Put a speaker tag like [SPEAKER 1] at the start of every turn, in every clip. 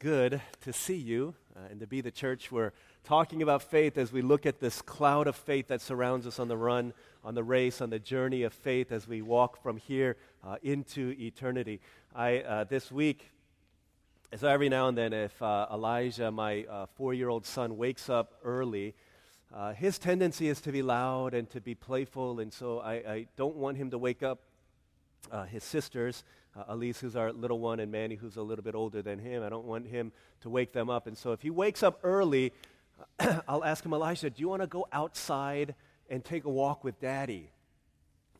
[SPEAKER 1] good to see you uh, and to be the church. We're talking about faith as we look at this cloud of faith that surrounds us on the run, on the race, on the journey of faith as we walk from here uh, into eternity. I, uh, this week, so every now and then, if uh, Elijah, my uh, four year old son, wakes up early, uh, his tendency is to be loud and to be playful, and so I, I don't want him to wake up his sisters uh, Elise, who's our little one, and Manny, who's a little bit older than him. I don't want him to wake them up. And so if he wakes up early, I'll ask him, Elijah, do you want to go outside and take a walk with daddy?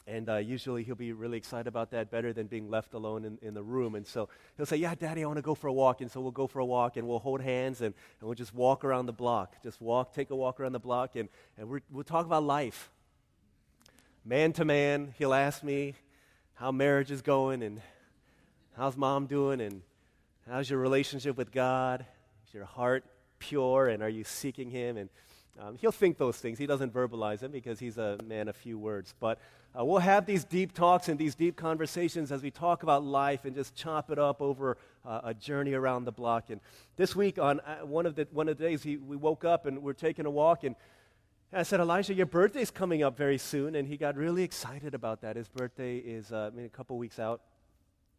[SPEAKER 1] And uh, usually he'll be really excited about that, better than being left alone in, in the room. And so he'll say, Yeah, daddy, I want to go for a walk. And so we'll go for a walk and we'll hold hands and, and we'll just walk around the block. Just walk, take a walk around the block, and, and we'll talk about life. Man to man, he'll ask me how marriage is going and How's mom doing? And how's your relationship with God? Is your heart pure? And are you seeking Him? And um, he'll think those things. He doesn't verbalize them because he's a man of few words. But uh, we'll have these deep talks and these deep conversations as we talk about life and just chop it up over uh, a journey around the block. And this week, on uh, one, of the, one of the days, he, we woke up and we're taking a walk. And I said, Elijah, your birthday's coming up very soon. And he got really excited about that. His birthday is uh, a couple weeks out.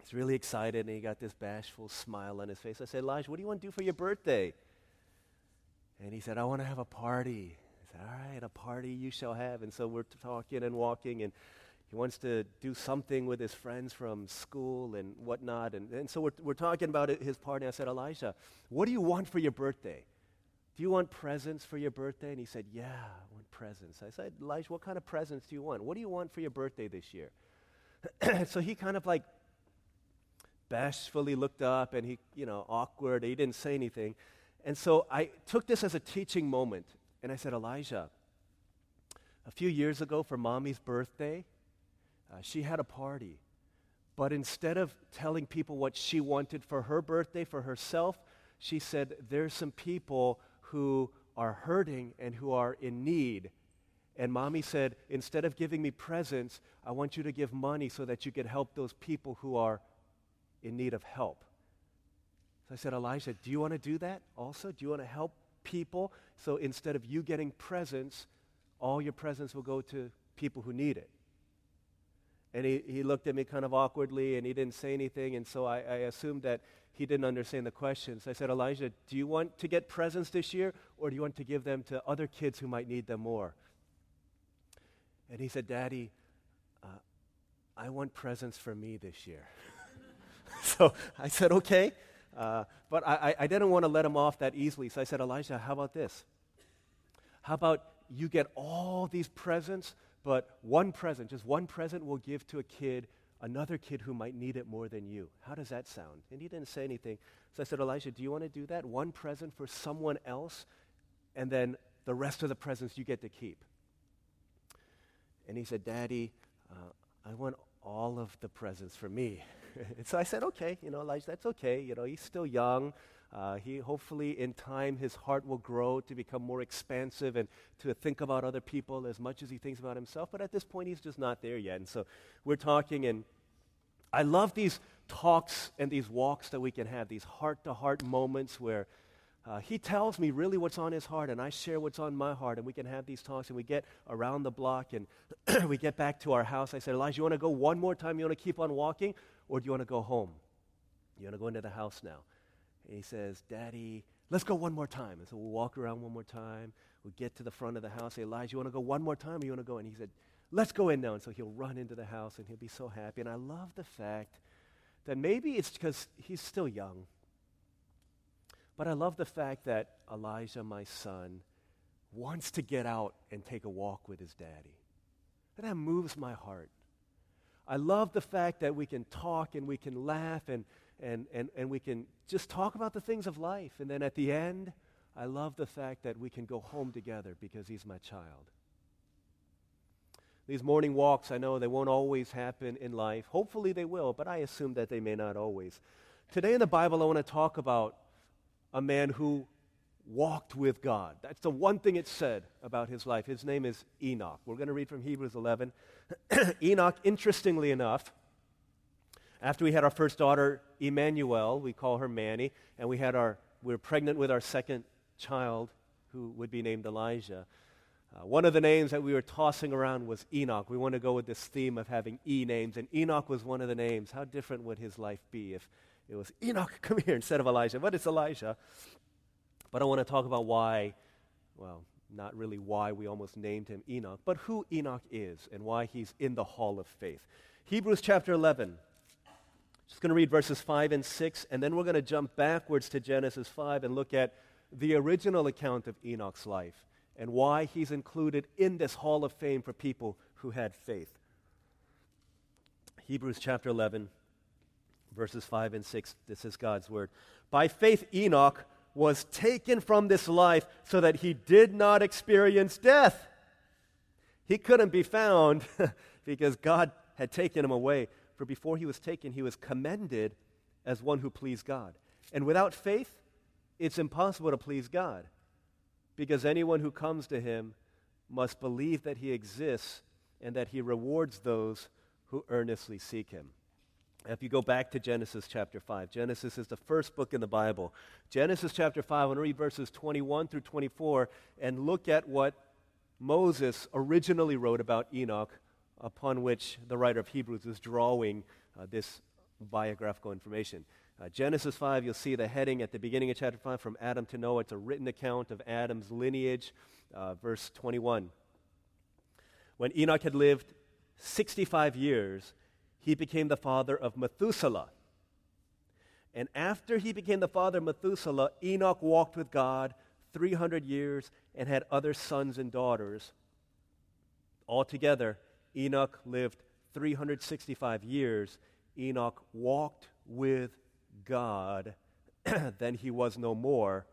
[SPEAKER 1] He's really excited and he got this bashful smile on his face. I said, Elijah, what do you want to do for your birthday? And he said, I want to have a party. I said, All right, a party you shall have. And so we're talking and walking, and he wants to do something with his friends from school and whatnot. And, and so we're, we're talking about his party. I said, Elijah, what do you want for your birthday? Do you want presents for your birthday? And he said, Yeah, I want presents. I said, Elijah, what kind of presents do you want? What do you want for your birthday this year? so he kind of like bashfully looked up and he, you know, awkward. He didn't say anything. And so I took this as a teaching moment. And I said, Elijah, a few years ago for mommy's birthday, uh, she had a party. But instead of telling people what she wanted for her birthday, for herself, she said, There's some people who are hurting and who are in need. And mommy said, Instead of giving me presents, I want you to give money so that you can help those people who are in need of help. So I said, Elijah, do you want to do that also? Do you want to help people? So instead of you getting presents, all your presents will go to people who need it. And he, he looked at me kind of awkwardly and he didn't say anything. And so I, I assumed that he didn't understand the question. So I said, Elijah, do you want to get presents this year or do you want to give them to other kids who might need them more? And he said, Daddy, uh, I want presents for me this year. so I said, okay. Uh, but I, I didn't want to let him off that easily. So I said, Elijah, how about this? How about you get all these presents, but one present, just one present, will give to a kid, another kid who might need it more than you. How does that sound? And he didn't say anything. So I said, Elijah, do you want to do that? One present for someone else, and then the rest of the presents you get to keep. And he said, Daddy, uh, I want all of the presents for me. And so I said, okay, you know, Elijah, that's okay. You know, he's still young. Uh, he hopefully, in time, his heart will grow to become more expansive and to think about other people as much as he thinks about himself. But at this point, he's just not there yet. And so we're talking, and I love these talks and these walks that we can have, these heart to heart moments where uh, he tells me really what's on his heart, and I share what's on my heart, and we can have these talks, and we get around the block, and we get back to our house. I said, Elijah, you want to go one more time? You want to keep on walking, or do you want to go home? You want to go into the house now? And he says, Daddy, let's go one more time. And so we'll walk around one more time. We'll get to the front of the house. Say, Elijah, you want to go one more time, or you want to go? And he said, Let's go in now. And so he'll run into the house, and he'll be so happy. And I love the fact that maybe it's because he's still young but I love the fact that Elijah, my son, wants to get out and take a walk with his daddy. And that moves my heart. I love the fact that we can talk and we can laugh and, and, and, and we can just talk about the things of life. And then at the end, I love the fact that we can go home together because he's my child. These morning walks, I know they won't always happen in life. Hopefully they will, but I assume that they may not always. Today in the Bible, I want to talk about a man who walked with God. That's the one thing it said about his life. His name is Enoch. We're going to read from Hebrews 11. Enoch, interestingly enough, After we had our first daughter, Emmanuel, we call her Manny, and we had our, we were pregnant with our second child, who would be named Elijah. Uh, one of the names that we were tossing around was Enoch. We want to go with this theme of having E names, and Enoch was one of the names. How different would his life be if it was Enoch, come here, instead of Elijah? But it's Elijah. But I want to talk about why, well, not really why we almost named him Enoch, but who Enoch is and why he's in the hall of faith. Hebrews chapter 11. Just going to read verses 5 and 6, and then we're going to jump backwards to Genesis 5 and look at the original account of Enoch's life and why he's included in this hall of fame for people who had faith. Hebrews chapter 11, verses 5 and 6. This is God's word. By faith, Enoch was taken from this life so that he did not experience death. He couldn't be found because God had taken him away. For before he was taken, he was commended as one who pleased God. And without faith, it's impossible to please God because anyone who comes to him must believe that he exists and that he rewards those who earnestly seek him. If you go back to Genesis chapter 5, Genesis is the first book in the Bible. Genesis chapter 5, I want to read verses 21 through 24 and look at what Moses originally wrote about Enoch, upon which the writer of Hebrews is drawing uh, this biographical information. Uh, Genesis 5, you'll see the heading at the beginning of chapter 5 from Adam to Noah. It's a written account of Adam's lineage, uh, verse 21. When Enoch had lived 65 years, he became the father of Methuselah. And after he became the father of Methuselah, Enoch walked with God 300 years and had other sons and daughters. Altogether, Enoch lived 365 years. Enoch walked with God. then he was no more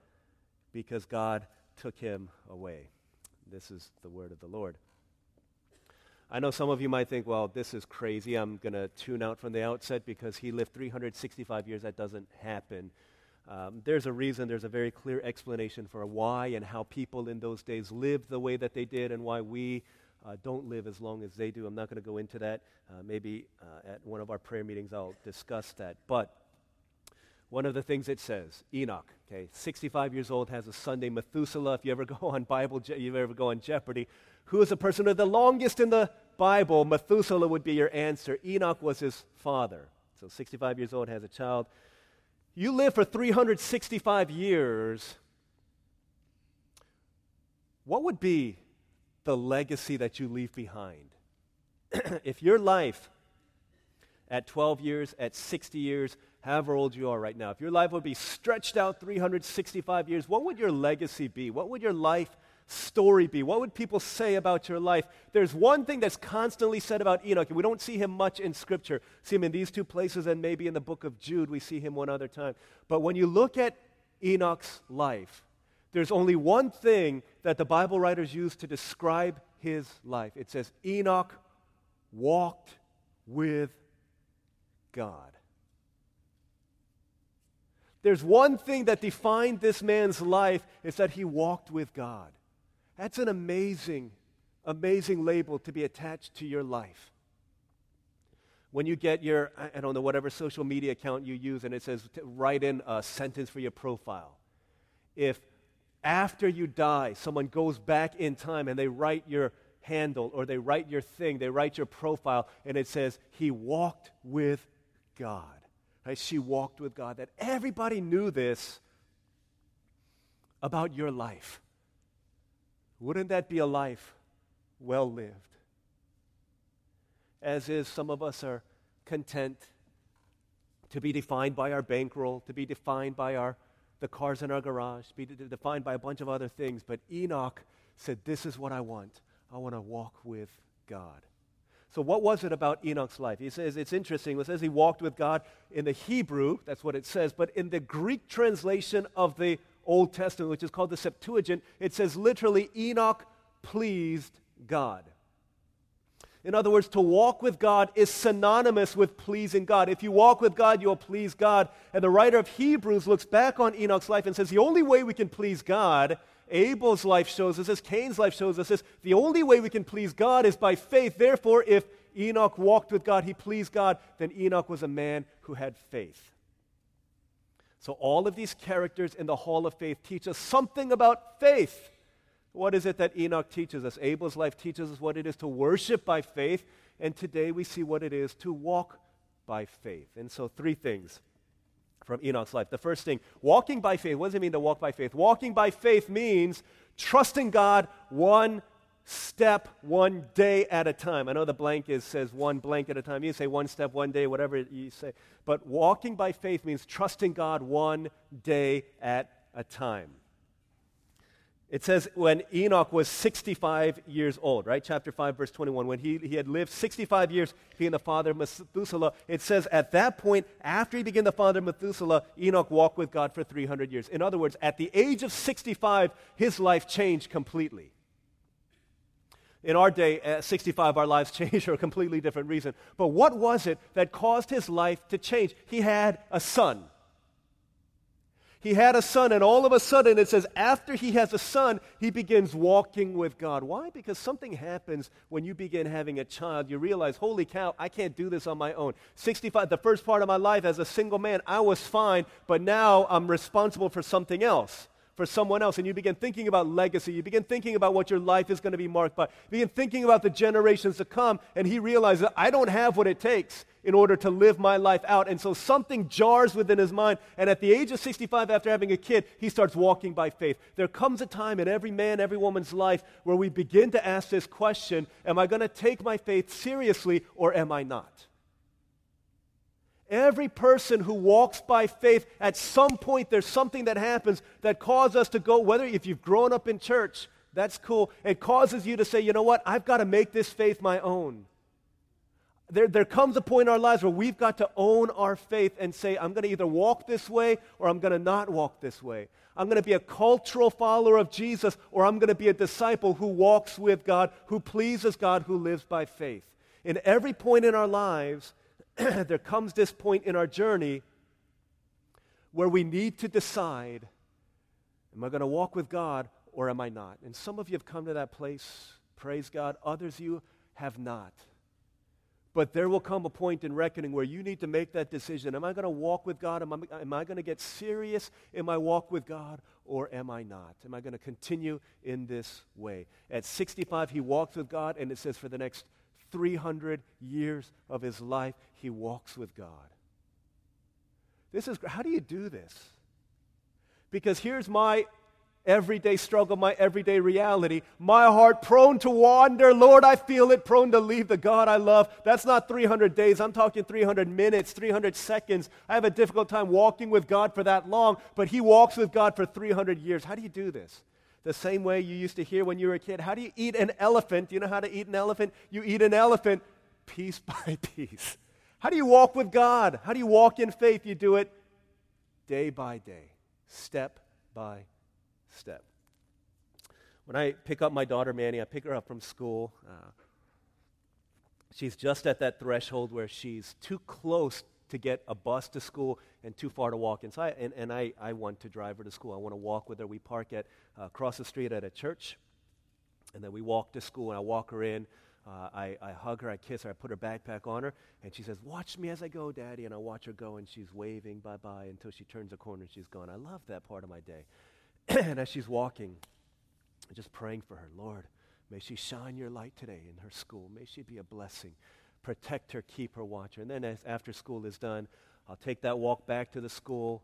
[SPEAKER 1] because God took him away. This is the word of the Lord. I know some of you might think, well, this is crazy. I'm going to tune out from the outset because he lived 365 years. That doesn't happen. Um, there's a reason, there's a very clear explanation for why and how people in those days lived the way that they did and why we uh, don't live as long as they do. I'm not going to go into that. Uh, maybe uh, at one of our prayer meetings I'll discuss that. But one of the things it says, Enoch, okay, 65 years old, has a Sunday. Methuselah, if you ever go on Bible, you ever go on Jeopardy, who is the person with the longest in the Bible? Methuselah would be your answer. Enoch was his father. So 65 years old, has a child. You live for 365 years. What would be the legacy that you leave behind? if your life at 12 years, at 60 years, however old you are right now, if your life would be stretched out 365 years, what would your legacy be? What would your life story be? What would people say about your life? There's one thing that's constantly said about Enoch, we don't see him much in Scripture. See him in these two places, and maybe in the book of Jude, we see him one other time. But when you look at Enoch's life, there's only one thing that the Bible writers use to describe his life. It says, Enoch walked with God. There's one thing that defined this man's life is that he walked with God. That's an amazing, amazing label to be attached to your life. When you get your, I don't know, whatever social media account you use, and it says write in a sentence for your profile. If after you die, someone goes back in time and they write your handle or they write your thing, they write your profile, and it says, He walked with God. Right? She walked with God. That everybody knew this about your life. Wouldn't that be a life well lived? As is, some of us are content to be defined by our bankroll, to be defined by our, the cars in our garage, to be defined by a bunch of other things. But Enoch said, This is what I want. I want to walk with God. So, what was it about Enoch's life? He says it's interesting. It says he walked with God in the Hebrew, that's what it says, but in the Greek translation of the Old Testament, which is called the Septuagint, it says literally, Enoch pleased God. In other words, to walk with God is synonymous with pleasing God. If you walk with God, you'll please God. And the writer of Hebrews looks back on Enoch's life and says the only way we can please God, Abel's life shows us this, Cain's life shows us this, the only way we can please God is by faith. Therefore, if Enoch walked with God, he pleased God, then Enoch was a man who had faith. So, all of these characters in the Hall of Faith teach us something about faith. What is it that Enoch teaches us? Abel's life teaches us what it is to worship by faith, and today we see what it is to walk by faith. And so, three things from Enoch's life. The first thing, walking by faith. What does it mean to walk by faith? Walking by faith means trusting God one step, one day at a time. I know the blank is says one blank at a time. You say one step, one day, whatever you say. But walking by faith means trusting God one day at a time. It says when Enoch was 65 years old, right? Chapter 5, verse 21. When he, he had lived 65 years, being the father of Methuselah, it says at that point, after he became the father of Methuselah, Enoch walked with God for 300 years. In other words, at the age of 65, his life changed completely. In our day, at 65, our lives change for a completely different reason. But what was it that caused his life to change? He had a son he had a son, and all of a sudden it says, after he has a son, he begins walking with God. Why? Because something happens when you begin having a child. You realize, holy cow, I can't do this on my own. 65, the first part of my life as a single man, I was fine, but now I'm responsible for something else for someone else and you begin thinking about legacy, you begin thinking about what your life is going to be marked by, you begin thinking about the generations to come, and he realizes, I don't have what it takes in order to live my life out. And so something jars within his mind. And at the age of 65, after having a kid, he starts walking by faith. There comes a time in every man, every woman's life where we begin to ask this question Am I going to take my faith seriously or am I not? Every person who walks by faith, at some point there's something that happens that causes us to go, whether if you've grown up in church, that's cool. It causes you to say, you know what, I've got to make this faith my own there, there comes a point in our lives where we've got to own our faith and say, I'm going to either walk this way or I'm going to not walk this way. I'm going to be a cultural follower of Jesus or I'm going to be a disciple who walks with God, who pleases God, who lives by faith. In every point in our lives, there comes this point in our journey where we need to decide am I going to walk with God or am I not? And some of you have come to that place, praise God. Others you have not. But there will come a point in reckoning where you need to make that decision. Am I going to walk with God? Am I, am I going to get serious in my walk with God? Or am I not? Am I going to continue in this way? At 65, he walked with God, and it says for the next 300 years of his life, he walks with God. This is, how do you do this? Because here's my everyday struggle, my everyday reality. My heart prone to wander. Lord, I feel it, prone to leave the God I love. That's not 300 days. I'm talking 300 minutes, 300 seconds. I have a difficult time walking with God for that long, but He walks with God for 300 years. How do you do this? The same way you used to hear when you were a kid. How do you eat an elephant? Do You know how to eat an elephant? You eat an elephant piece by piece. How do you walk with God? How do you walk in faith? You do it day by day, step by step. When I pick up my daughter Manny, I pick her up from school. Uh, she's just at that threshold where she's too close to get a bus to school and too far to walk. And, so I, and, and I, I want to drive her to school. I want to walk with her. We park at uh, across the street at a church, and then we walk to school, and I walk her in. Uh, I, I hug her, I kiss her, I put her backpack on her, and she says, Watch me as I go, Daddy. And I watch her go, and she's waving bye bye until she turns a corner and she's gone. I love that part of my day. and as she's walking, I'm just praying for her, Lord, may she shine your light today in her school. May she be a blessing. Protect her, keep her, watch her. And then as, after school is done, I'll take that walk back to the school.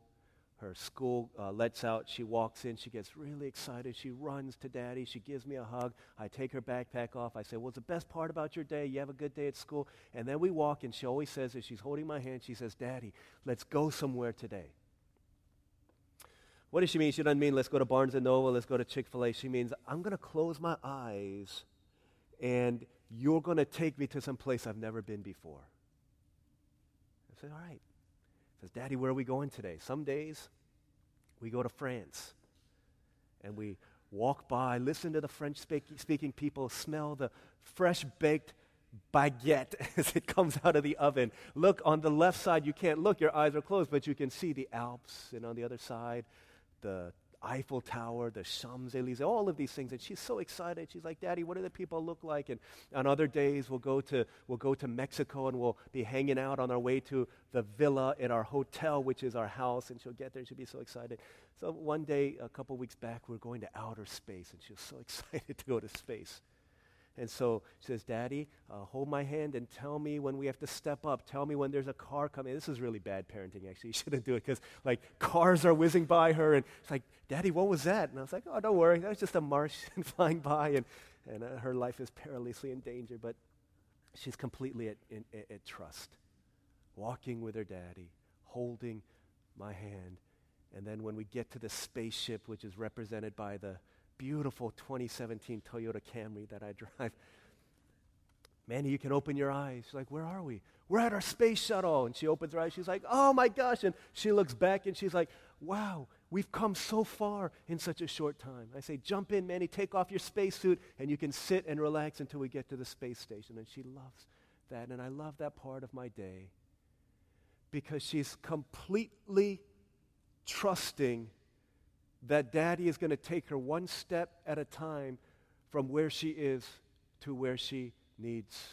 [SPEAKER 1] Her school uh, lets out. She walks in. She gets really excited. She runs to daddy. She gives me a hug. I take her backpack off. I say, What's the best part about your day? You have a good day at school? And then we walk, and she always says, as she's holding my hand, she says, Daddy, let's go somewhere today. What does she mean? She doesn't mean let's go to Barnes and Noble, let's go to Chick fil A. She means I'm going to close my eyes and you're going to take me to some place I've never been before. I said, All right. Says, Daddy, where are we going today? Some days we go to France and we walk by, listen to the French speaking people, smell the fresh baked baguette as it comes out of the oven. Look on the left side, you can't look, your eyes are closed, but you can see the Alps, and on the other side, the Eiffel Tower, the Champs Elysees, all of these things. And she's so excited. She's like, Daddy, what do the people look like? And on other days, we'll go to, we'll go to Mexico and we'll be hanging out on our way to the villa in our hotel, which is our house. And she'll get there and she'll be so excited. So one day, a couple weeks back, we're going to outer space. And she was so excited to go to space. And so she says, Daddy, uh, hold my hand and tell me when we have to step up. Tell me when there's a car coming. This is really bad parenting, actually. You shouldn't do it because, like, cars are whizzing by her. And it's like, Daddy, what was that? And I was like, oh, don't worry. That was just a Martian flying by. And, and uh, her life is perilously in danger. But she's completely at, in, at trust, walking with her daddy, holding my hand. And then when we get to the spaceship, which is represented by the beautiful 2017 Toyota Camry that I drive. Manny, you can open your eyes. She's like, Where are we? We're at our space shuttle. And she opens her eyes. She's like, Oh my gosh. And she looks back and she's like, Wow, we've come so far in such a short time. I say, Jump in, Manny, take off your spacesuit, and you can sit and relax until we get to the space station. And she loves that. And I love that part of my day because she's completely trusting that daddy is going to take her one step at a time from where she is to where she needs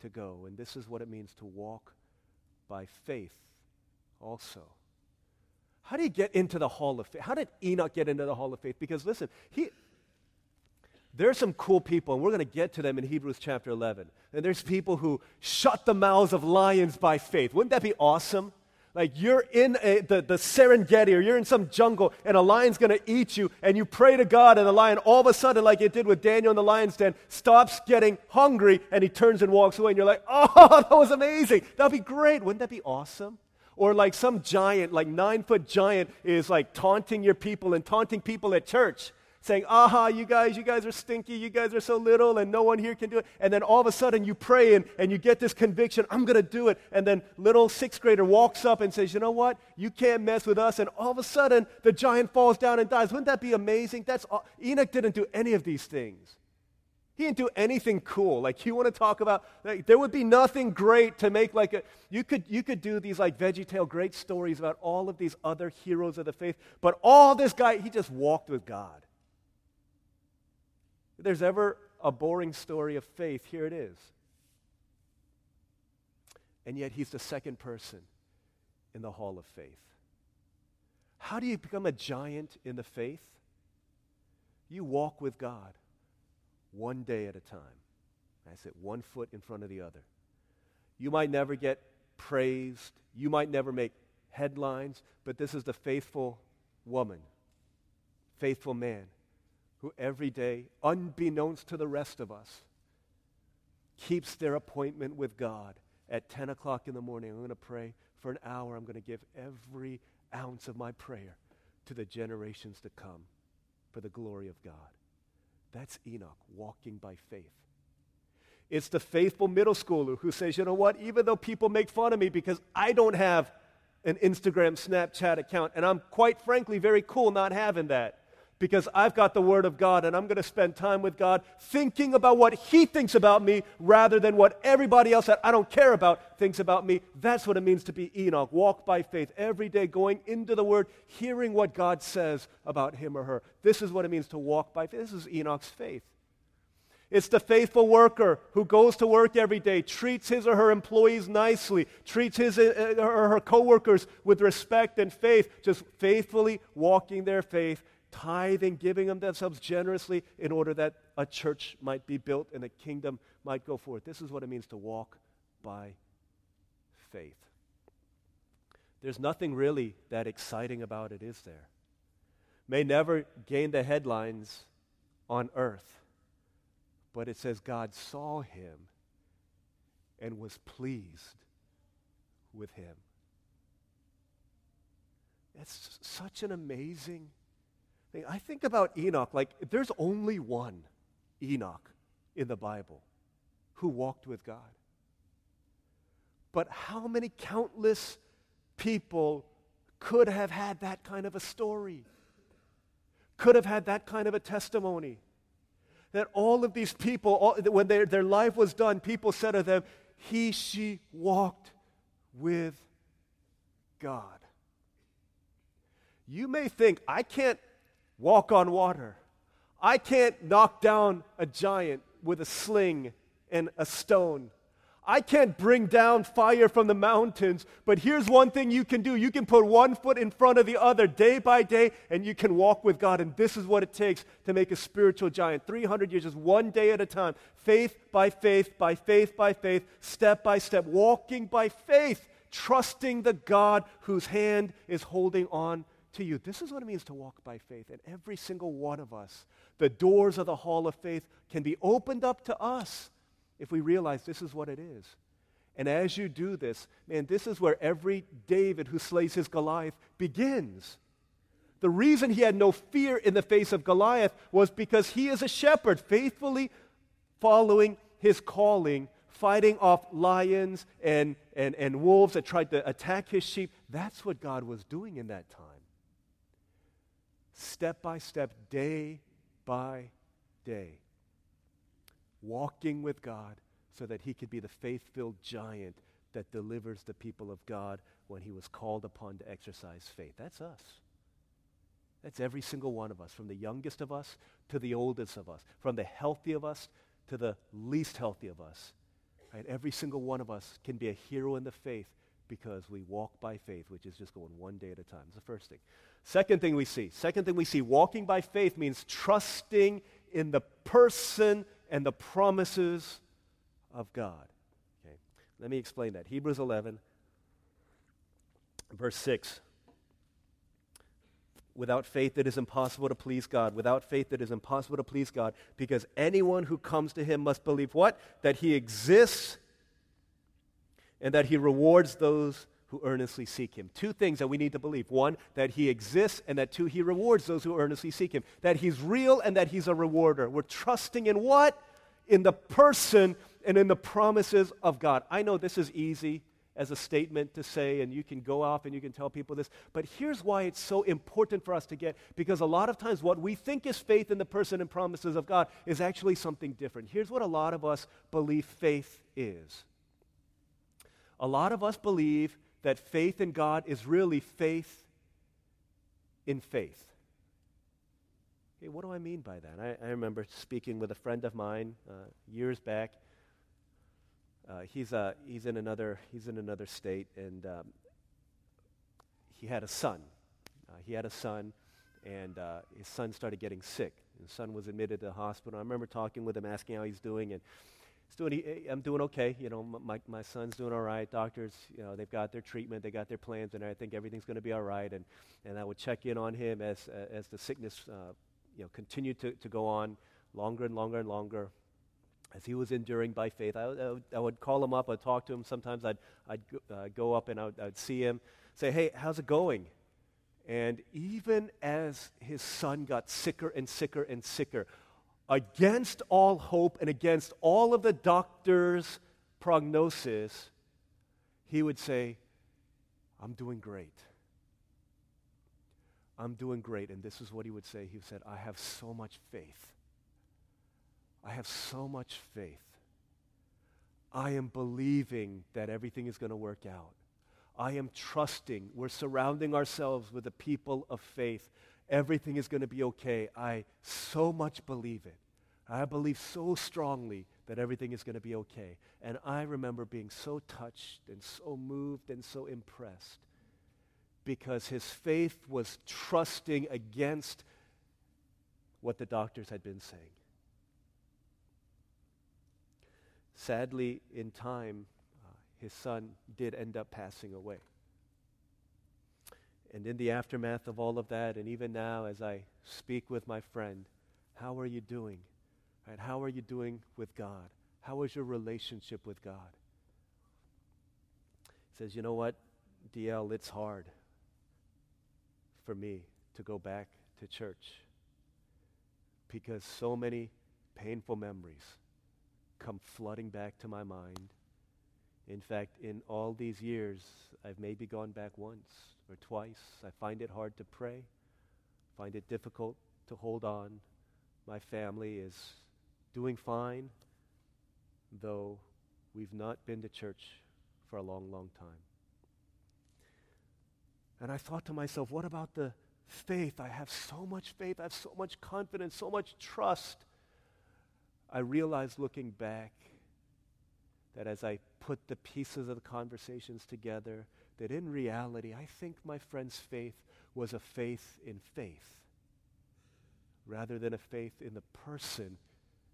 [SPEAKER 1] to go. And this is what it means to walk by faith also. How do you get into the hall of faith? How did Enoch get into the hall of faith? Because listen, he, there's some cool people, and we're going to get to them in Hebrews chapter 11. And there's people who shut the mouths of lions by faith. Wouldn't that be awesome? Like you're in a, the, the Serengeti or you're in some jungle and a lion's going to eat you and you pray to God and the lion all of a sudden, like it did with Daniel in the lion's den, stops getting hungry and he turns and walks away and you're like, oh, that was amazing. That'd be great. Wouldn't that be awesome? Or like some giant, like nine foot giant is like taunting your people and taunting people at church saying, aha, you guys, you guys are stinky, you guys are so little, and no one here can do it. And then all of a sudden you pray and, and you get this conviction, I'm going to do it. And then little sixth grader walks up and says, you know what? You can't mess with us. And all of a sudden the giant falls down and dies. Wouldn't that be amazing? That's all. Enoch didn't do any of these things. He didn't do anything cool. Like you want to talk about, like, there would be nothing great to make like a. You could you could do these like Veggie Tale great stories about all of these other heroes of the faith, but all this guy he just walked with God. There's ever a boring story of faith, here it is. And yet, he's the second person in the hall of faith. How do you become a giant in the faith? You walk with God one day at a time. That's it, one foot in front of the other. You might never get praised, you might never make headlines, but this is the faithful woman, faithful man who every day, unbeknownst to the rest of us, keeps their appointment with God at 10 o'clock in the morning. I'm going to pray for an hour. I'm going to give every ounce of my prayer to the generations to come for the glory of God. That's Enoch walking by faith. It's the faithful middle schooler who says, you know what, even though people make fun of me because I don't have an Instagram, Snapchat account, and I'm quite frankly very cool not having that because I've got the Word of God and I'm going to spend time with God thinking about what He thinks about me rather than what everybody else that I don't care about thinks about me. That's what it means to be Enoch. Walk by faith every day, going into the Word, hearing what God says about him or her. This is what it means to walk by faith. This is Enoch's faith. It's the faithful worker who goes to work every day, treats his or her employees nicely, treats his uh, or her coworkers with respect and faith, just faithfully walking their faith tithing, giving them themselves generously in order that a church might be built and a kingdom might go forth. This is what it means to walk by faith. There's nothing really that exciting about it, is there? May never gain the headlines on earth, but it says God saw him and was pleased with him. It's such an amazing I think about Enoch like there's only one Enoch in the Bible who walked with God. But how many countless people could have had that kind of a story? Could have had that kind of a testimony? That all of these people, all, when their, their life was done, people said of them, He, she walked with God. You may think, I can't walk on water. I can't knock down a giant with a sling and a stone. I can't bring down fire from the mountains, but here's one thing you can do. You can put one foot in front of the other day by day, and you can walk with God. And this is what it takes to make a spiritual giant 300 years, just one day at a time. Faith by faith, by faith by faith, step by step, walking by faith, trusting the God whose hand is holding on to you. This is what it means to walk by faith. And every single one of us, the doors of the hall of faith can be opened up to us if we realize this is what it is. And as you do this, man, this is where every David who slays his Goliath begins. The reason he had no fear in the face of Goliath was because he is a shepherd, faithfully following his calling, fighting off lions and, and, and wolves that tried to attack his sheep. That's what God was doing in that time. Step by step, day by day walking with God so that he could be the faith filled giant that delivers the people of God when he was called upon to exercise faith. That's us. That's every single one of us, from the youngest of us to the oldest of us, from the healthy of us to the least healthy of us. Right? Every single one of us can be a hero in the faith because we walk by faith, which is just going one day at a time. It's the first thing. Second thing we see. Second thing we see, walking by faith means trusting in the person and the promises of God. Okay, let me explain that. Hebrews 11, verse 6. Without faith, it is impossible to please God. Without faith, it is impossible to please God because anyone who comes to him must believe what? That he exists and that he rewards those who earnestly seek him. Two things that we need to believe. One, that he exists, and that two, he rewards those who earnestly seek him. That he's real and that he's a rewarder. We're trusting in what? In the person and in the promises of God. I know this is easy as a statement to say, and you can go off and you can tell people this, but here's why it's so important for us to get because a lot of times what we think is faith in the person and promises of God is actually something different. Here's what a lot of us believe faith is. A lot of us believe that faith in God is really faith in faith. Okay, what do I mean by that? I, I remember speaking with a friend of mine uh, years back. Uh, he's, uh, he's, in another, he's in another state, and um, he had a son. Uh, he had a son, and uh, his son started getting sick. His son was admitted to the hospital. I remember talking with him, asking how he's doing, and doing, I'm doing okay. You know, my, my son's doing all right. Doctors, you know, they've got their treatment, they got their plans, and I think everything's going to be all right. And, and I would check in on him as, as the sickness, uh, you know, continued to, to go on longer and longer and longer. As he was enduring by faith, I, I, would, I would call him up, I'd talk to him. Sometimes I'd, I'd go, uh, go up and I would, I'd see him, say, hey, how's it going? And even as his son got sicker and sicker and sicker, against all hope and against all of the doctor's prognosis, he would say, I'm doing great. I'm doing great. And this is what he would say. He said, I have so much faith. I have so much faith. I am believing that everything is going to work out. I am trusting. We're surrounding ourselves with the people of faith everything is going to be okay. I so much believe it. I believe so strongly that everything is going to be okay. And I remember being so touched and so moved and so impressed because his faith was trusting against what the doctors had been saying. Sadly, in time, uh, his son did end up passing away. And in the aftermath of all of that, and even now as I speak with my friend, how are you doing? Right, how are you doing with God? How is your relationship with God? He says, you know what, DL, it's hard for me to go back to church because so many painful memories come flooding back to my mind. In fact, in all these years, I've maybe gone back once or twice. I find it hard to pray, find it difficult to hold on. My family is doing fine, though we've not been to church for a long, long time. And I thought to myself, what about the, faith, I have so much faith, I have so much confidence, so much trust. I realized looking back that as I put the pieces of the conversations together, that in reality, I think my friend's faith was a faith in faith rather than a faith in the person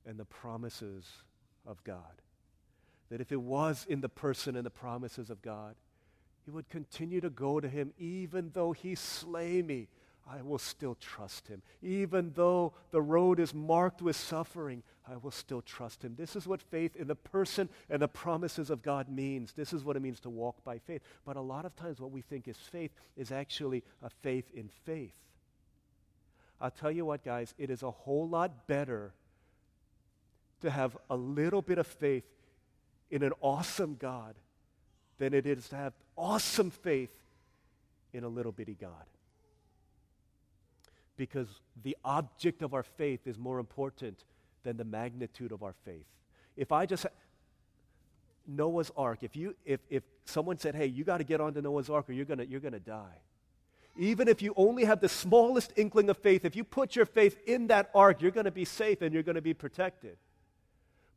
[SPEAKER 1] and the promises of God. That if it was in the person and the promises of God, he would continue to go to him even though he slay me. I will still trust him. Even though the road is marked with suffering, I will still trust him. This is what faith in the person and the promises of God means. This is what it means to walk by faith. But a lot of times, what we think is faith is actually a faith in faith. I'll tell you what, guys, it is a whole lot better to have a little bit of faith in an awesome God than it is to have awesome faith in a little bitty God. Because the object of our faith is more important than the magnitude of our faith. If I just Noah's ark, if you if if someone said, "Hey, you got to get onto Noah's ark or you're going you're going to die." Even if you only have the smallest inkling of faith, if you put your faith in that ark, you're going to be safe and you're going to be protected.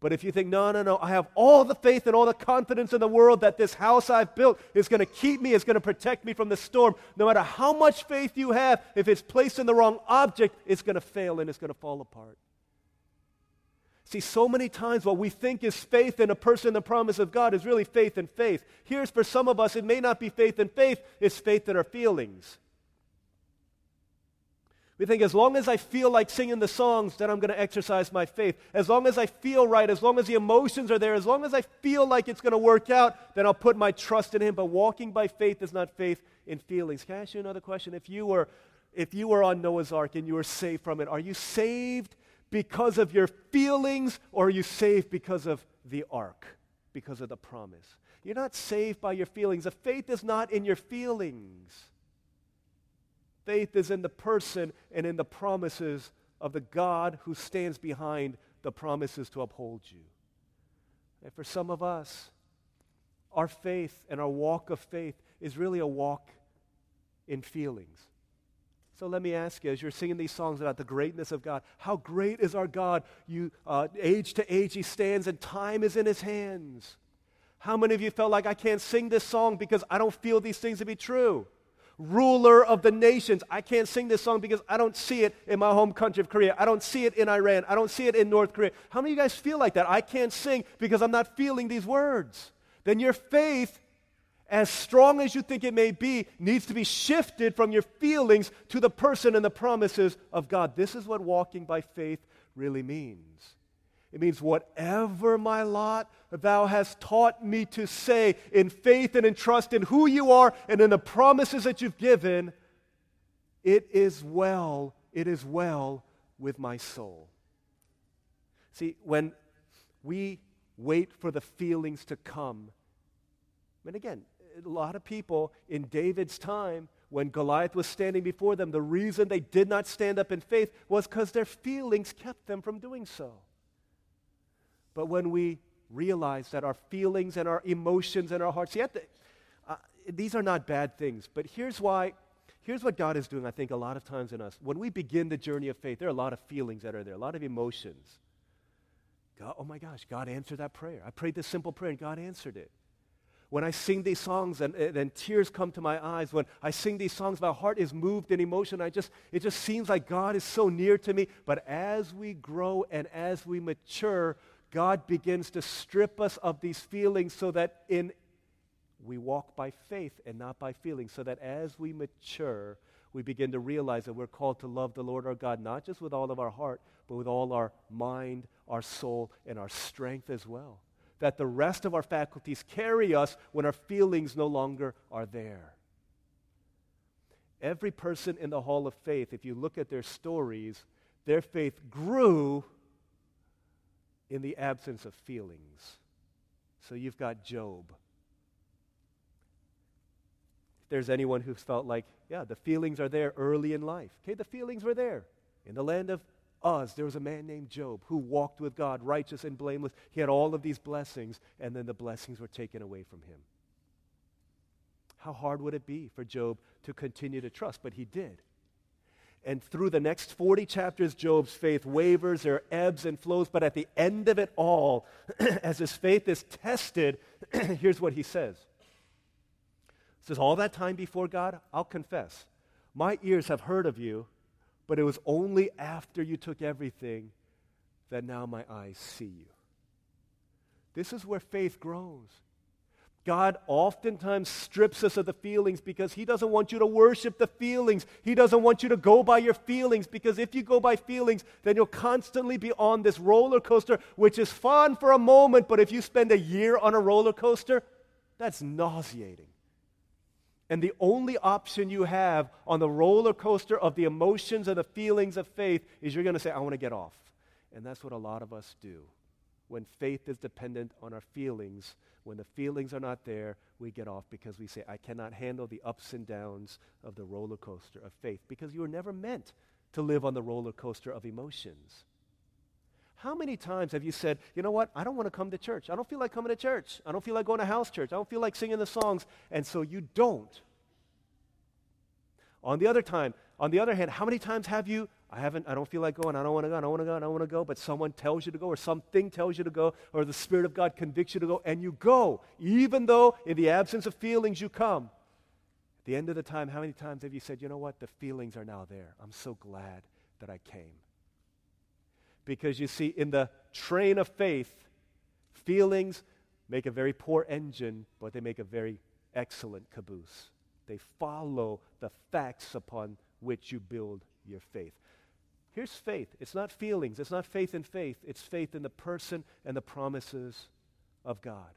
[SPEAKER 1] But if you think, no, no, no, I have all the faith and all the confidence in the world that this house I've built is going to keep me, is going to protect me from the storm, no matter how much faith you have, if it's placed in the wrong object, it's going to fail and it's going to fall apart. See, so many times what we think is faith in a person the promise of God is really faith in faith. Here's for some of us, it may not be faith in faith, it's faith in our feelings. We think as long as I feel like singing the songs, then I'm going to exercise my faith. As long as I feel right, as long as the emotions are there, as long as I feel like it's going to work out, then I'll put my trust in Him. But walking by faith is not faith in feelings. Can I ask you another question? If you were, if you were on Noah's Ark and you were saved from it, are you saved because of your feelings or are you saved because of the ark, because of the promise? You're not saved by your feelings. The faith is not in your feelings. Faith is in the person and in the promises of the God who stands behind the promises to uphold you. And for some of us, our faith and our walk of faith is really a walk in feelings. So let me ask you, as you're singing these songs about the greatness of God, how great is our God? You, uh, age to age, He stands, and time is in His hands. How many of you felt like I can't sing this song because I don't feel these things to be true? Ruler of the nations. I can't sing this song because I don't see it in my home country of Korea. I don't see it in Iran. I don't see it in North Korea. How many of you guys feel like that? I can't sing because I'm not feeling these words. Then your faith, as strong as you think it may be, needs to be shifted from your feelings to the person and the promises of God. This is what walking by faith really means. It means, whatever my lot, thou hast taught me to say in faith and in trust in who you are and in the promises that you've given, it is well, it is well with my soul. See, when we wait for the feelings to come, and again, a lot of people in David's time, when Goliath was standing before them, the reason they did not stand up in faith was because their feelings kept them from doing so. But when we realize that our feelings and our emotions and our hearts, yet uh, these are not bad things, but here's why. Here's what God is doing, I think, a lot of times in us. When we begin the journey of faith, there are a lot of feelings that are there, a lot of emotions. God, oh my gosh, God answered that prayer. I prayed this simple prayer and God answered it. When I sing these songs and, and tears come to my eyes, when I sing these songs, my heart is moved in emotion. I just, it just seems like God is so near to me. But as we grow and as we mature, God begins to strip us of these feelings so that in we walk by faith and not by feeling, so that as we mature, we begin to realize that we're called to love the Lord our God, not just with all of our heart, but with all our mind, our soul, and our strength as well. That the rest of our faculties carry us when our feelings no longer are there. Every person in the Hall of Faith, if you look at their stories, their faith grew in the absence of feelings. So you've got Job. If there's anyone who's felt like, yeah, the feelings are there early in life. Okay, the feelings were there. In the land of Uz, there was a man named Job who walked with God, righteous and blameless. He had all of these blessings, and then the blessings were taken away from him. How hard would it be for Job to continue to trust? But he did. And through the next 40 chapters, Job's faith wavers, there ebbs and flows, but at the end of it all, as his faith is tested, here's what he says. He says, All that time before God, I'll confess, my ears have heard of you, but it was only after you took everything that now my eyes see you. This is where faith grows. God oftentimes strips us of the feelings because He doesn't want you to worship the feelings. He doesn't want you to go by your feelings because if you go by feelings, then you'll constantly be on this roller coaster, which is fun for a moment, but if you spend a year on a roller coaster, that's nauseating. And the only option you have on the roller coaster of the emotions and the feelings of faith is you're going to say, I want to get off. And that's what a lot of us do when faith is dependent on our feelings when the feelings are not there, we get off because we say, I cannot handle the ups and downs of the roller coaster of faith because you were never meant to live on the roller coaster of emotions. How many times have you said, you know what, I don't want to come to church. I don't feel like coming to church. I don't feel like going to house church. I don't feel like singing the songs. And so you don't. On the other time, on the other hand, how many times have you I haven't, I don't feel like going, I don't want to go, I don't want to go, I don't want to go, but someone tells you to go, or something tells you to go, or the Spirit of God convicts you to go, and you go, even though in the absence of feelings you come. At the end of the time, how many times have you said, you know what, the feelings are now there. I'm so glad that I came. Because you see, in the train of faith, feelings make a very poor engine, but they make a very excellent caboose. They follow the facts upon which you build your faith. Here's faith. It's not feelings. It's not faith in faith. It's faith in the person and the promises of God.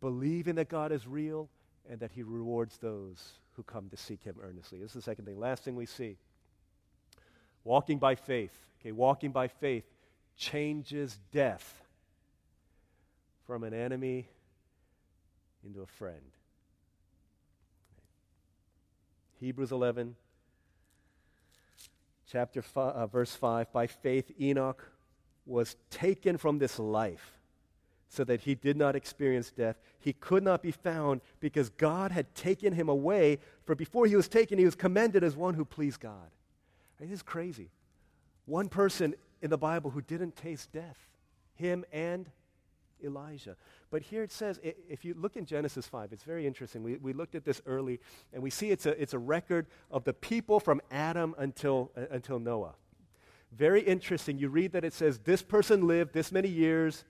[SPEAKER 1] Believing that God is real and that he rewards those who come to seek him earnestly. This is the second thing. Last thing we see. Walking by faith. Okay, walking by faith changes death from an enemy into a friend. Hebrews 11, chapter five, uh, verse 5 by faith enoch was taken from this life so that he did not experience death. He could not be found because god had taken him away for before he was taken he was commended as one who pleased god. This is crazy. One person in the bible who didn't taste death him and Elijah. But here it says, if you look in Genesis 5, it's very interesting. We, we looked at this early, and we see it's a, it's a record of the people from Adam until, uh, until Noah. Very interesting. You read that it says, this person lived this many years,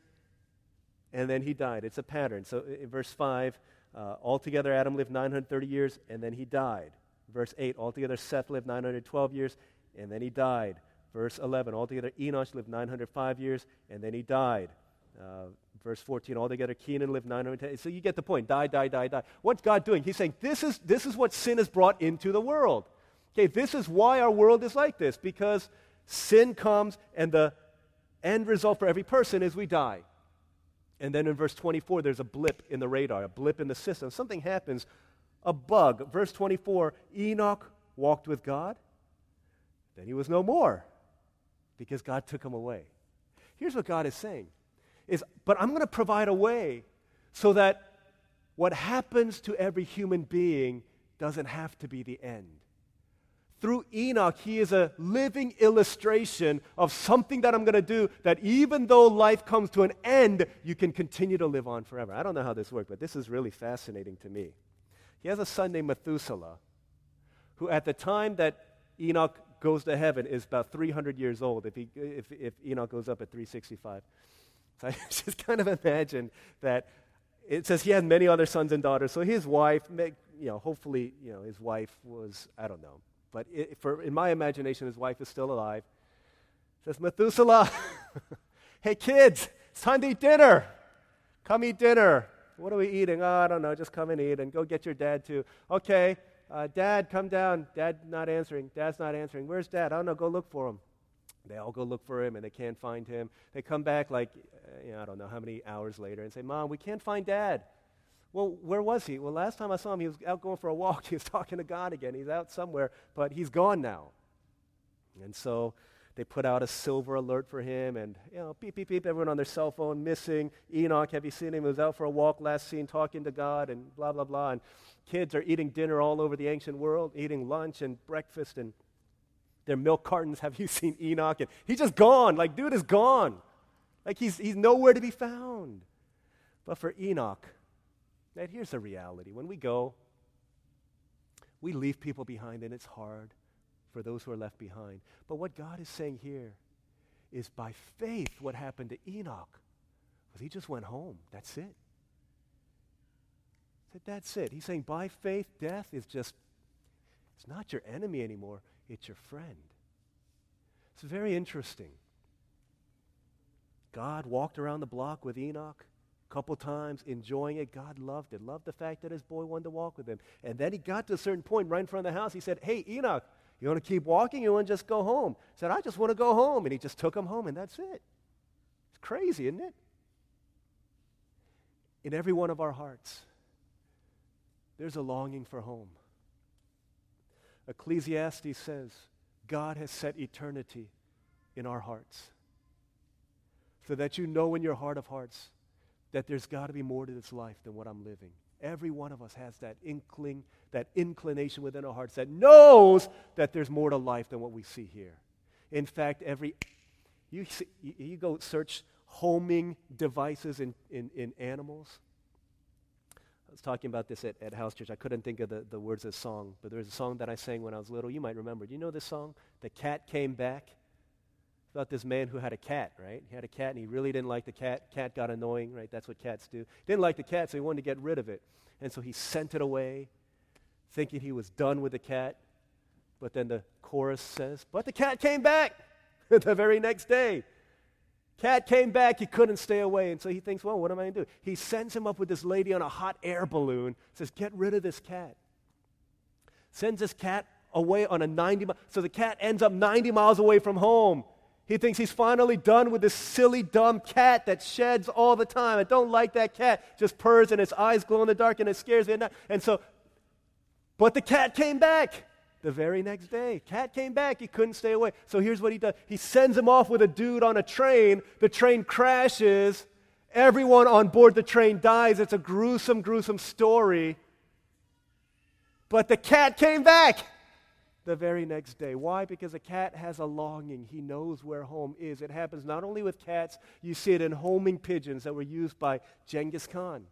[SPEAKER 1] and then he died. It's a pattern. So in verse 5, uh, altogether Adam lived 930 years, and then he died. Verse 8, altogether Seth lived 912 years, and then he died. Verse 11, altogether Enosh lived 905 years, and then he died. Uh, verse 14, altogether Kenan lived 910. So you get the point. Die, die, die, die. What's God doing? He's saying this is, this is what sin has brought into the world. Okay, this is why our world is like this, because sin comes and the end result for every person is we die. And then in verse 24, there's a blip in the radar, a blip in the system. Something happens, a bug. Verse 24, Enoch walked with God. Then he was no more because God took him away. Here's what God is saying is, but I'm going to provide a way so that what happens to every human being doesn't have to be the end. Through Enoch, he is a living illustration of something that I'm going to do that even though life comes to an end, you can continue to live on forever. I don't know how this works, but this is really fascinating to me. He has a son named Methuselah, who at the time that Enoch goes to heaven is about 300 years old, if, he, if, if Enoch goes up at 365. So I just kind of imagine that it says he had many other sons and daughters. So his wife, you know, hopefully, you know, his wife was, I don't know. But it, for, in my imagination, his wife is still alive. Says, Methuselah, hey kids, it's time to eat dinner. Come eat dinner. What are we eating? Oh, I don't know. Just come and eat and go get your dad too. Okay, uh, dad, come down. Dad not answering. Dad's not answering. Where's dad? I don't know. Go look for him. They all go look for him and they can't find him. They come back like, uh, you know, I don't know how many hours later and say, Mom, we can't find dad. Well, where was he? Well, last time I saw him, he was out going for a walk. He was talking to God again. He's out somewhere, but he's gone now. And so they put out a silver alert for him and, you know, beep, beep, beep, everyone on their cell phone, missing. Enoch, have you seen him? He was out for a walk last seen talking to God and blah, blah, blah. And kids are eating dinner all over the ancient world, eating lunch and breakfast and Their milk cartons. Have you seen Enoch? And he's just gone. Like, dude is gone. Like, he's, he's nowhere to be found. But for Enoch, man, here's the reality. When we go, we leave people behind, and it's hard for those who are left behind. But what God is saying here is by faith, what happened to Enoch was he just went home. That's it. That's it. He's saying by faith, death is just, it's not your enemy anymore, it's your friend. It's very interesting. God walked around the block with Enoch a couple times, enjoying it. God loved it, loved the fact that his boy wanted to walk with him. And then he got to a certain point right in front of the house. He said, Hey, Enoch, you want to keep walking? You want to just go home? He said, I just want to go home. And he just took him home, and that's it. It's crazy, isn't it? In every one of our hearts, there's a longing for home. Ecclesiastes says, God has set eternity in our hearts so that you know in your heart of hearts that there's got to be more to this life than what I'm living. Every one of us has that inkling, that inclination within our hearts that knows that there's more to life than what we see here. In fact, every you, see, you go search homing devices in, in, in animals. Was talking about this at, at House Church. I couldn't think of the, the words of the song, but there was a song that I sang when I was little. You might remember. Do you know this song? The Cat Came Back about this man who had a cat, right? He had a cat and he really didn't like the cat. Cat got annoying, right? That's what cats do. Didn't like the cat, so he wanted to get rid of it. And so he sent it away, thinking he was done with the cat. But then the chorus says, But the cat came back the very next day. Cat came back, he couldn't stay away. And so he thinks, Well, what am I going to do? He sends him up with this lady on a hot air balloon, says, Get rid of this cat. Sends this cat away on a 90 mile. So the cat ends up 90 miles away from home. He thinks he's finally done with this silly, dumb cat that sheds all the time. I don't like that cat. Just purrs and its eyes glow in the dark and it scares me at night. And so, but the cat came back the very next day. Cat came back. He couldn't stay away. So here's what he does he sends him off with a dude on a train. The train crashes. Everyone on board the train dies. It's a gruesome, gruesome story. But the cat came back the very next day. Why? Because a cat has a longing. He knows where home is. It happens not only with cats, you see it in homing pigeons that were used by Genghis Khan.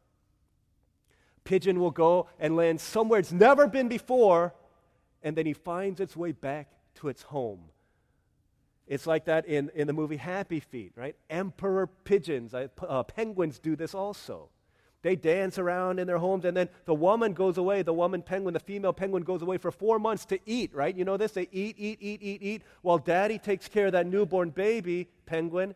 [SPEAKER 1] Pigeon will go and land somewhere it's never been before, and then he finds its way back to its home. It's like that in, in the movie Happy Feet, right? Emperor pigeons, uh, penguins do this also. They dance around in their homes, and then the woman goes away. The woman penguin, the female penguin, goes away for four months to eat, right? You know this? They eat, eat, eat, eat, eat, while daddy takes care of that newborn baby penguin.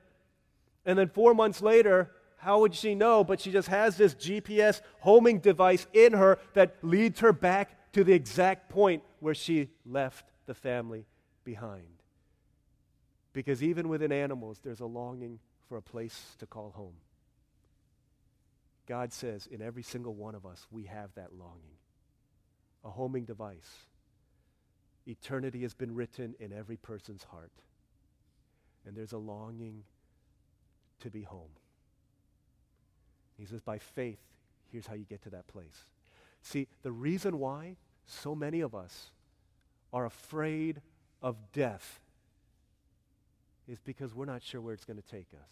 [SPEAKER 1] And then four months later, how would she know? But she just has this GPS homing device in her that leads her back to the exact point where she left the family behind. Because even within animals, there's a longing for a place to call home. God says in every single one of us, we have that longing. A homing device. Eternity has been written in every person's heart. And there's a longing to be home. He says, by faith, here's how you get to that place. See, the reason why so many of us are afraid of death is because we're not sure where it's going to take us.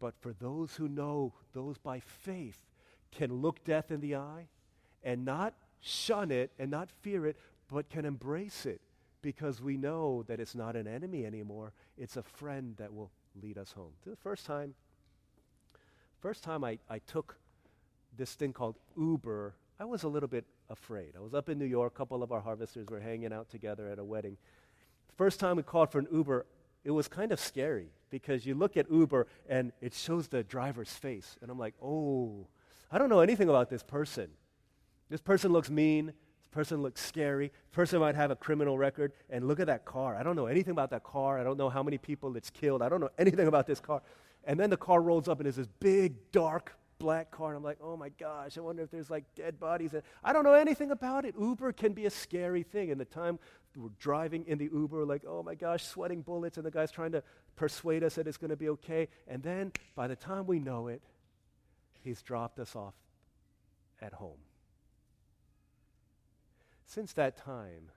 [SPEAKER 1] But for those who know, those by faith, can look death in the eye and not shun it and not fear it, but can embrace it because we know that it's not an enemy anymore. It's a friend that will lead us home. The first time, first time I, I took this thing called Uber, I was a little bit afraid. I was up in New York, a couple of our harvesters were hanging out together at a wedding. First time we called for an Uber, it was kind of scary because you look at Uber and it shows the driver's face. And I'm like, oh, I don't know anything about this person. This person looks mean. This person looks scary. This person might have a criminal record. And look at that car. I don't know anything about that car. I don't know how many people it's killed. I don't know anything about this car. And then the car rolls up and it's this big, dark, black car. And I'm like, oh my gosh, I wonder if there's like dead bodies. I don't know anything about it. Uber can be a scary thing. And the time we're driving in the Uber, like, oh my gosh, sweating bullets, and the guy's trying to persuade us that it's going to be okay. And then by the time we know it, he's dropped us off at home. Since that time,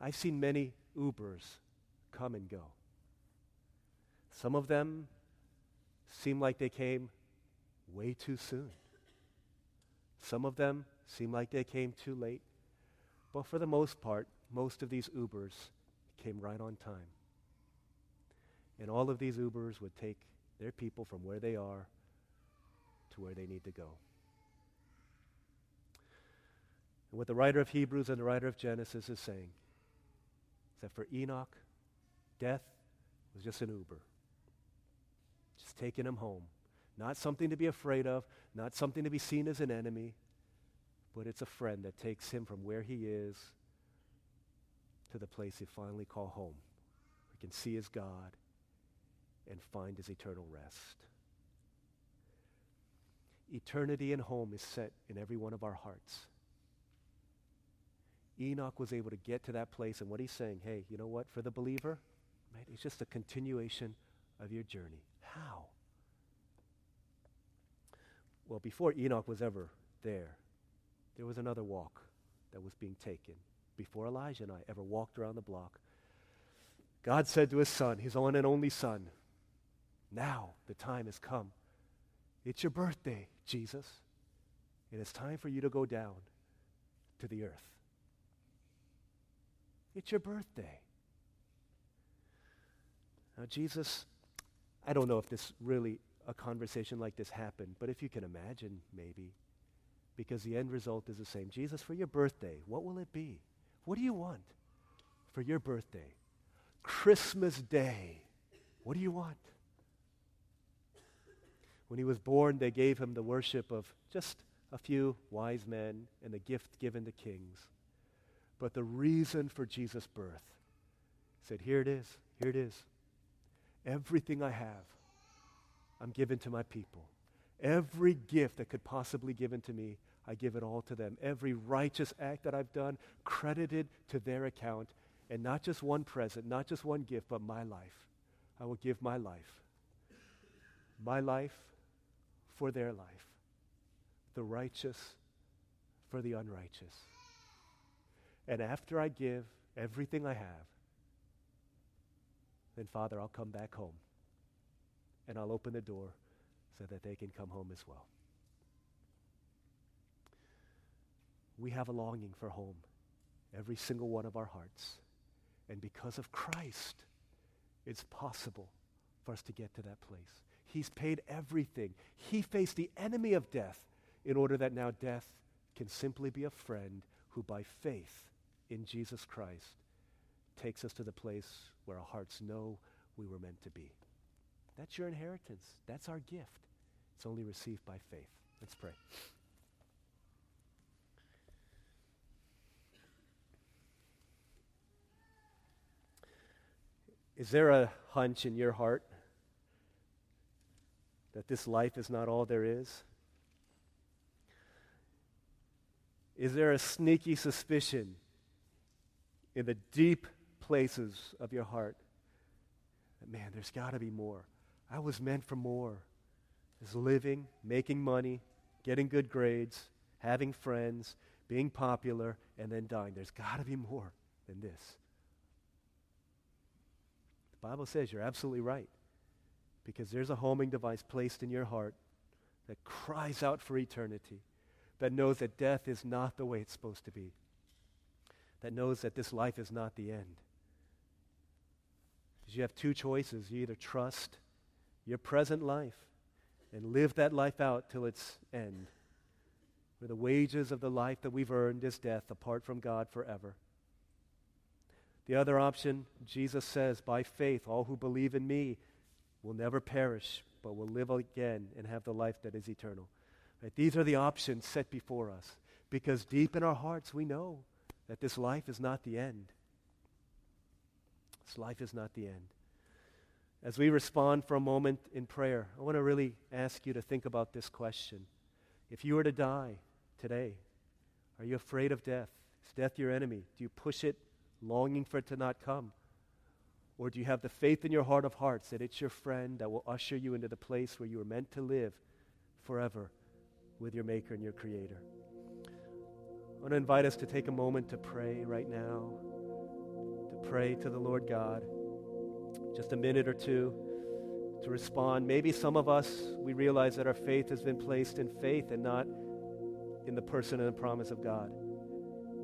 [SPEAKER 1] I've seen many Ubers come and go. Some of them seem like they came way too soon. Some of them seem like they came too late. But for the most part, most of these Ubers came right on time. And all of these Ubers would take their people from where they are to where they need to go. And what the writer of Hebrews and the writer of Genesis is saying is that for Enoch, death was just an Uber, just taking him home. Not something to be afraid of, not something to be seen as an enemy, but it's a friend that takes him from where he is to the place he finally call home. He can see his God and find his eternal rest. Eternity and home is set in every one of our hearts. Enoch was able to get to that place, and what he's saying, hey, you know what? For the believer, it's just a continuation of your journey. How? Well, before Enoch was ever there, there was another walk that was being taken. Before Elijah and I ever walked around the block, God said to his son, his own and only son, Now the time has come. It's your birthday, Jesus. And it's time for you to go down to the earth. It's your birthday. Now, Jesus, I don't know if this really, a conversation like this happened, but if you can imagine, maybe, because the end result is the same. Jesus, for your birthday, what will it be? What do you want for your birthday? Christmas Day. What do you want? When he was born, they gave him the worship of just a few wise men and the gift given to kings. But the reason for Jesus' birth said, Here it is, here it is. Everything I have, I'm given to my people. Every gift that could possibly be given to me, I give it all to them. Every righteous act that I've done, credited to their account. And not just one present, not just one gift, but my life. I will give my life. My life for their life. The righteous for the unrighteous. And after I give everything I have, then, Father, I'll come back home and I'll open the door so that they can come home as well. We have a longing for home, every single one of our hearts. And because of Christ, it's possible for us to get to that place. He's paid everything. He faced the enemy of death in order that now death can simply be a friend who, by faith, in Jesus Christ takes us to the place where our hearts know we were meant to be. That's your inheritance. That's our gift. It's only received by faith. Let's pray. Is there a hunch in your heart that this life is not all there is? Is there a sneaky suspicion in the deep places of your heart that, man, there's got to be more. I was meant for more. Is living, making money, getting good grades, having friends, being popular, and then dying. There's got to be more than this. The Bible says you're absolutely right. Because there's a homing device placed in your heart that cries out for eternity, that knows that death is not the way it's supposed to be that knows that this life is not the end. Because you have two choices. You either trust your present life and live that life out till its end, where the wages of the life that we've earned is death apart from God forever. The other option, Jesus says, by faith, all who believe in me will never perish, but will live again and have the life that is eternal. Right? These are the options set before us because deep in our hearts we know that this life is not the end. This life is not the end. As we respond for a moment in prayer, I want to really ask you to think about this question. If you were to die today, are you afraid of death? Is death your enemy? Do you push it, longing for it to not come? Or do you have the faith in your heart of hearts that it's your friend that will usher you into the place where you are meant to live forever with your Maker and your Creator? I want to invite us to take a moment to pray right now, to pray to the Lord God. Just a minute or two to respond. Maybe some of us, we realize that our faith has been placed in faith and not in the person and the promise of God.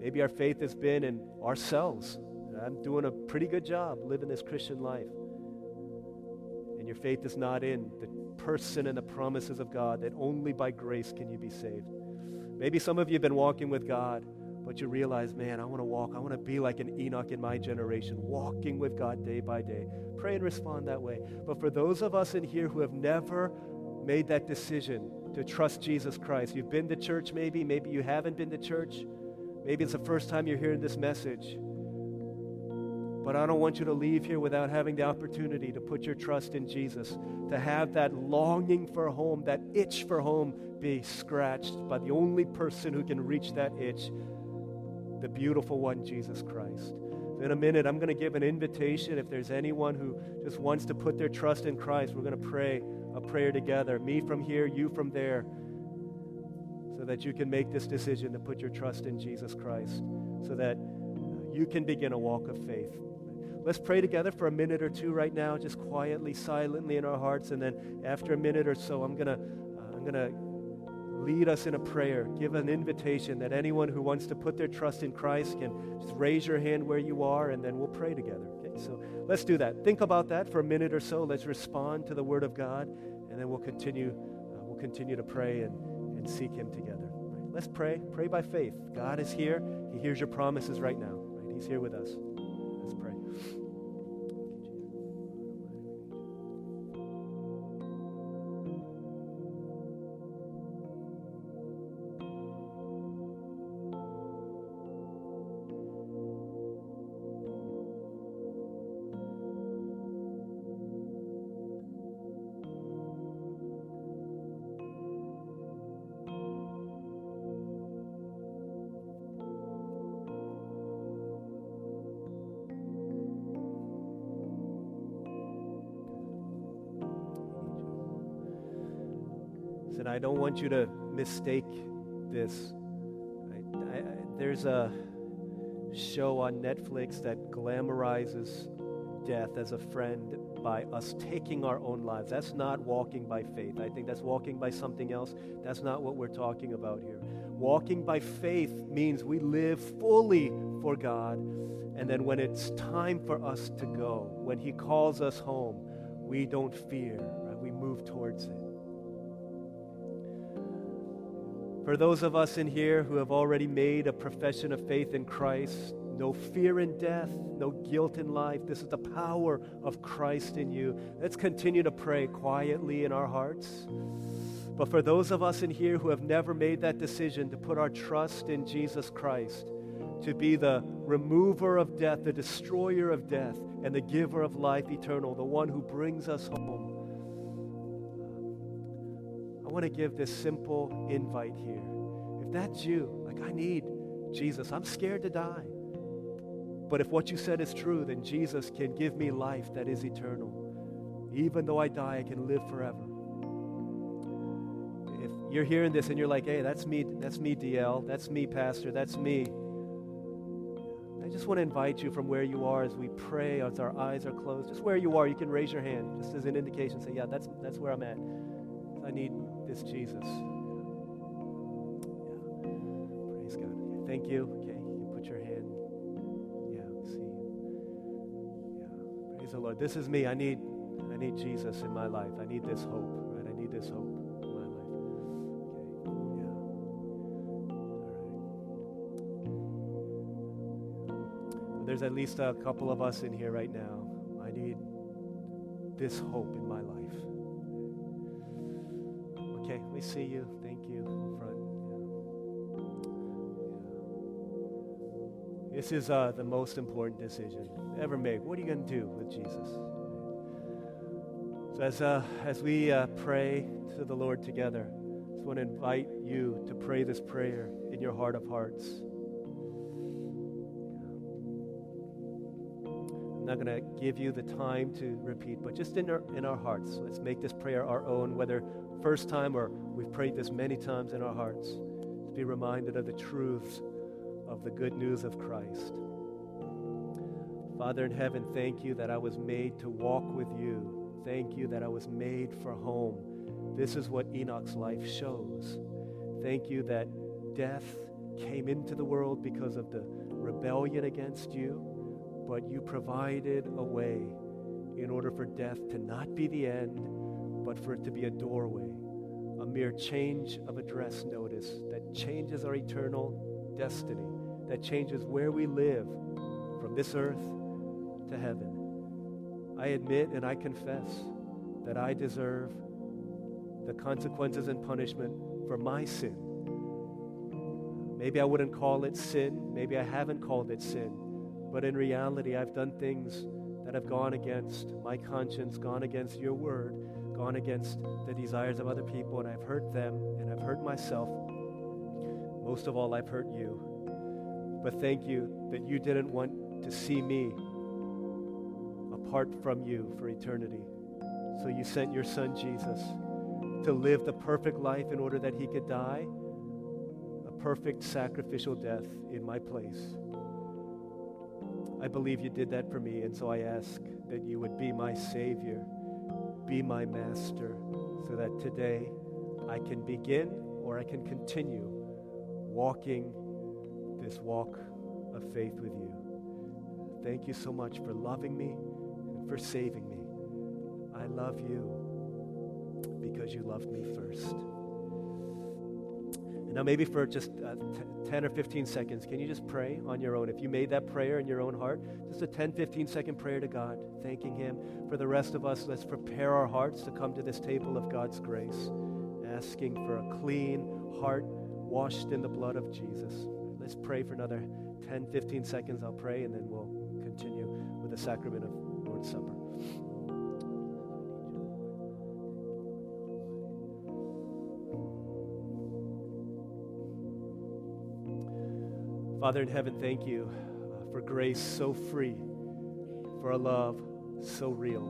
[SPEAKER 1] Maybe our faith has been in ourselves. I'm doing a pretty good job living this Christian life. And your faith is not in the person and the promises of God, that only by grace can you be saved. Maybe some of you have been walking with God, but you realize, man, I want to walk. I want to be like an Enoch in my generation, walking with God day by day. Pray and respond that way. But for those of us in here who have never made that decision to trust Jesus Christ, you've been to church maybe, maybe you haven't been to church, maybe it's the first time you're hearing this message. But I don't want you to leave here without having the opportunity to put your trust in Jesus, to have that longing for home, that itch for home be scratched by the only person who can reach that itch, the beautiful one, Jesus Christ. In a minute, I'm going to give an invitation. If there's anyone who just wants to put their trust in Christ, we're going to pray a prayer together. Me from here, you from there, so that you can make this decision to put your trust in Jesus Christ, so that you can begin a walk of faith. Let's pray together for a minute or two right now, just quietly, silently in our hearts, and then after a minute or so, I'm gonna, uh, I'm gonna lead us in a prayer, give an invitation that anyone who wants to put their trust in Christ can just raise your hand where you are, and then we'll pray together. Okay, so let's do that. Think about that for a minute or so. Let's respond to the Word of God, and then we'll continue. Uh, we'll continue to pray and, and seek Him together. Right? Let's pray. Pray by faith. God is here. He hears your promises right now. Right? He's here with us. Don't want you to mistake this. I, I, there's a show on Netflix that glamorizes death as a friend by us taking our own lives. That's not walking by faith. I think that's walking by something else. That's not what we're talking about here. Walking by faith means we live fully for God, and then when it's time for us to go, when He calls us home, we don't fear, right? we move towards it. For those of us in here who have already made a profession of faith in Christ, no fear in death, no guilt in life. This is the power of Christ in you. Let's continue to pray quietly in our hearts. But for those of us in here who have never made that decision to put our trust in Jesus Christ, to be the remover of death, the destroyer of death, and the giver of life eternal, the one who brings us home. I want to give this simple invite here. If that's you, like I need Jesus, I'm scared to die. But if what you said is true, then Jesus can give me life that is eternal. Even though I die, I can live forever. If you're hearing this and you're like, hey, that's me, that's me, DL, that's me, Pastor, that's me. I just want to invite you from where you are as we pray, as our eyes are closed. Just where you are, you can raise your hand, just as an indication. Say, yeah, that's, that's where I'm at. I need this Jesus. Yeah. Praise God. Thank you. Okay, you can put your hand. Yeah, see. Yeah. Praise the Lord. This is me. I need I need Jesus in my life. I need this hope, right? I need this hope in my life. Yeah. There's at least a couple of us in here right now. I need this hope Okay, we see you. Thank you front. This is uh, the most important decision ever made. What are you going to do with Jesus? So as, uh, as we uh, pray to the Lord together, I just want to invite you to pray this prayer in your heart of hearts. I'm not going to give you the time to repeat, but just in our, in our hearts, let's make this prayer our own, whether first time or we've prayed this many times in our hearts. To be reminded of the truths of the good news of Christ. Father in heaven, thank you that I was made to walk with you. Thank you that I was made for home. This is what Enoch's life shows. Thank you that death came into the world because of the rebellion against you, but you provided a way in order for death to not be the end, but for it to be a doorway, a mere change of address notice that changes our eternal destiny, that changes where we live from this earth to heaven. I admit and I confess that I deserve the consequences and punishment for my sin. Maybe I wouldn't call it sin. Maybe I haven't called it sin. But in reality, I've done things that have gone against my conscience, gone against your word, gone against the desires of other people, and I've hurt them and I've hurt myself. Most of all, I've hurt you. But thank you that you didn't want to see me apart from you for eternity. So you sent your son Jesus to live the perfect life in order that he could die a perfect sacrificial death in my place. I believe you did that for me, and so I ask that you would be my Savior, be my Master, so that today I can begin or I can continue walking this walk of faith with you. Thank you so much for loving me and for saving me. I love you because you loved me first. And now, maybe for just uh, t- 10 or 15 seconds, can you just pray on your own? If you made that prayer in your own heart, just a 10, 15 second prayer to God, thanking Him. For the rest of us, let's prepare our hearts to come to this table of God's grace, asking for a clean heart washed in the blood of Jesus. Let's pray for another 10, 15 seconds. I'll pray, and then we'll continue with the sacrament of Lord's Supper. Father in heaven, thank you uh, for grace so free, for a love so real.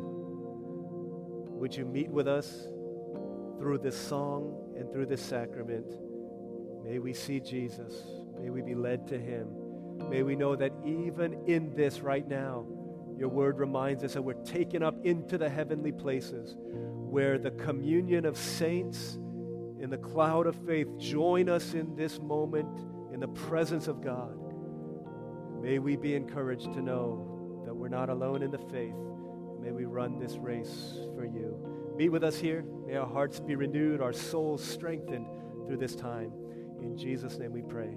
[SPEAKER 1] Would you meet with us through this song and through this sacrament? May we see Jesus. May we be led to him. May we know that even in this right now, your word reminds us that we're taken up into the heavenly places where the communion of saints in the cloud of faith join us in this moment the presence of God. May we be encouraged to know that we're not alone in the faith. May we run this race for you. Meet with us here. May our hearts be renewed, our souls strengthened through this time. In Jesus' name we pray.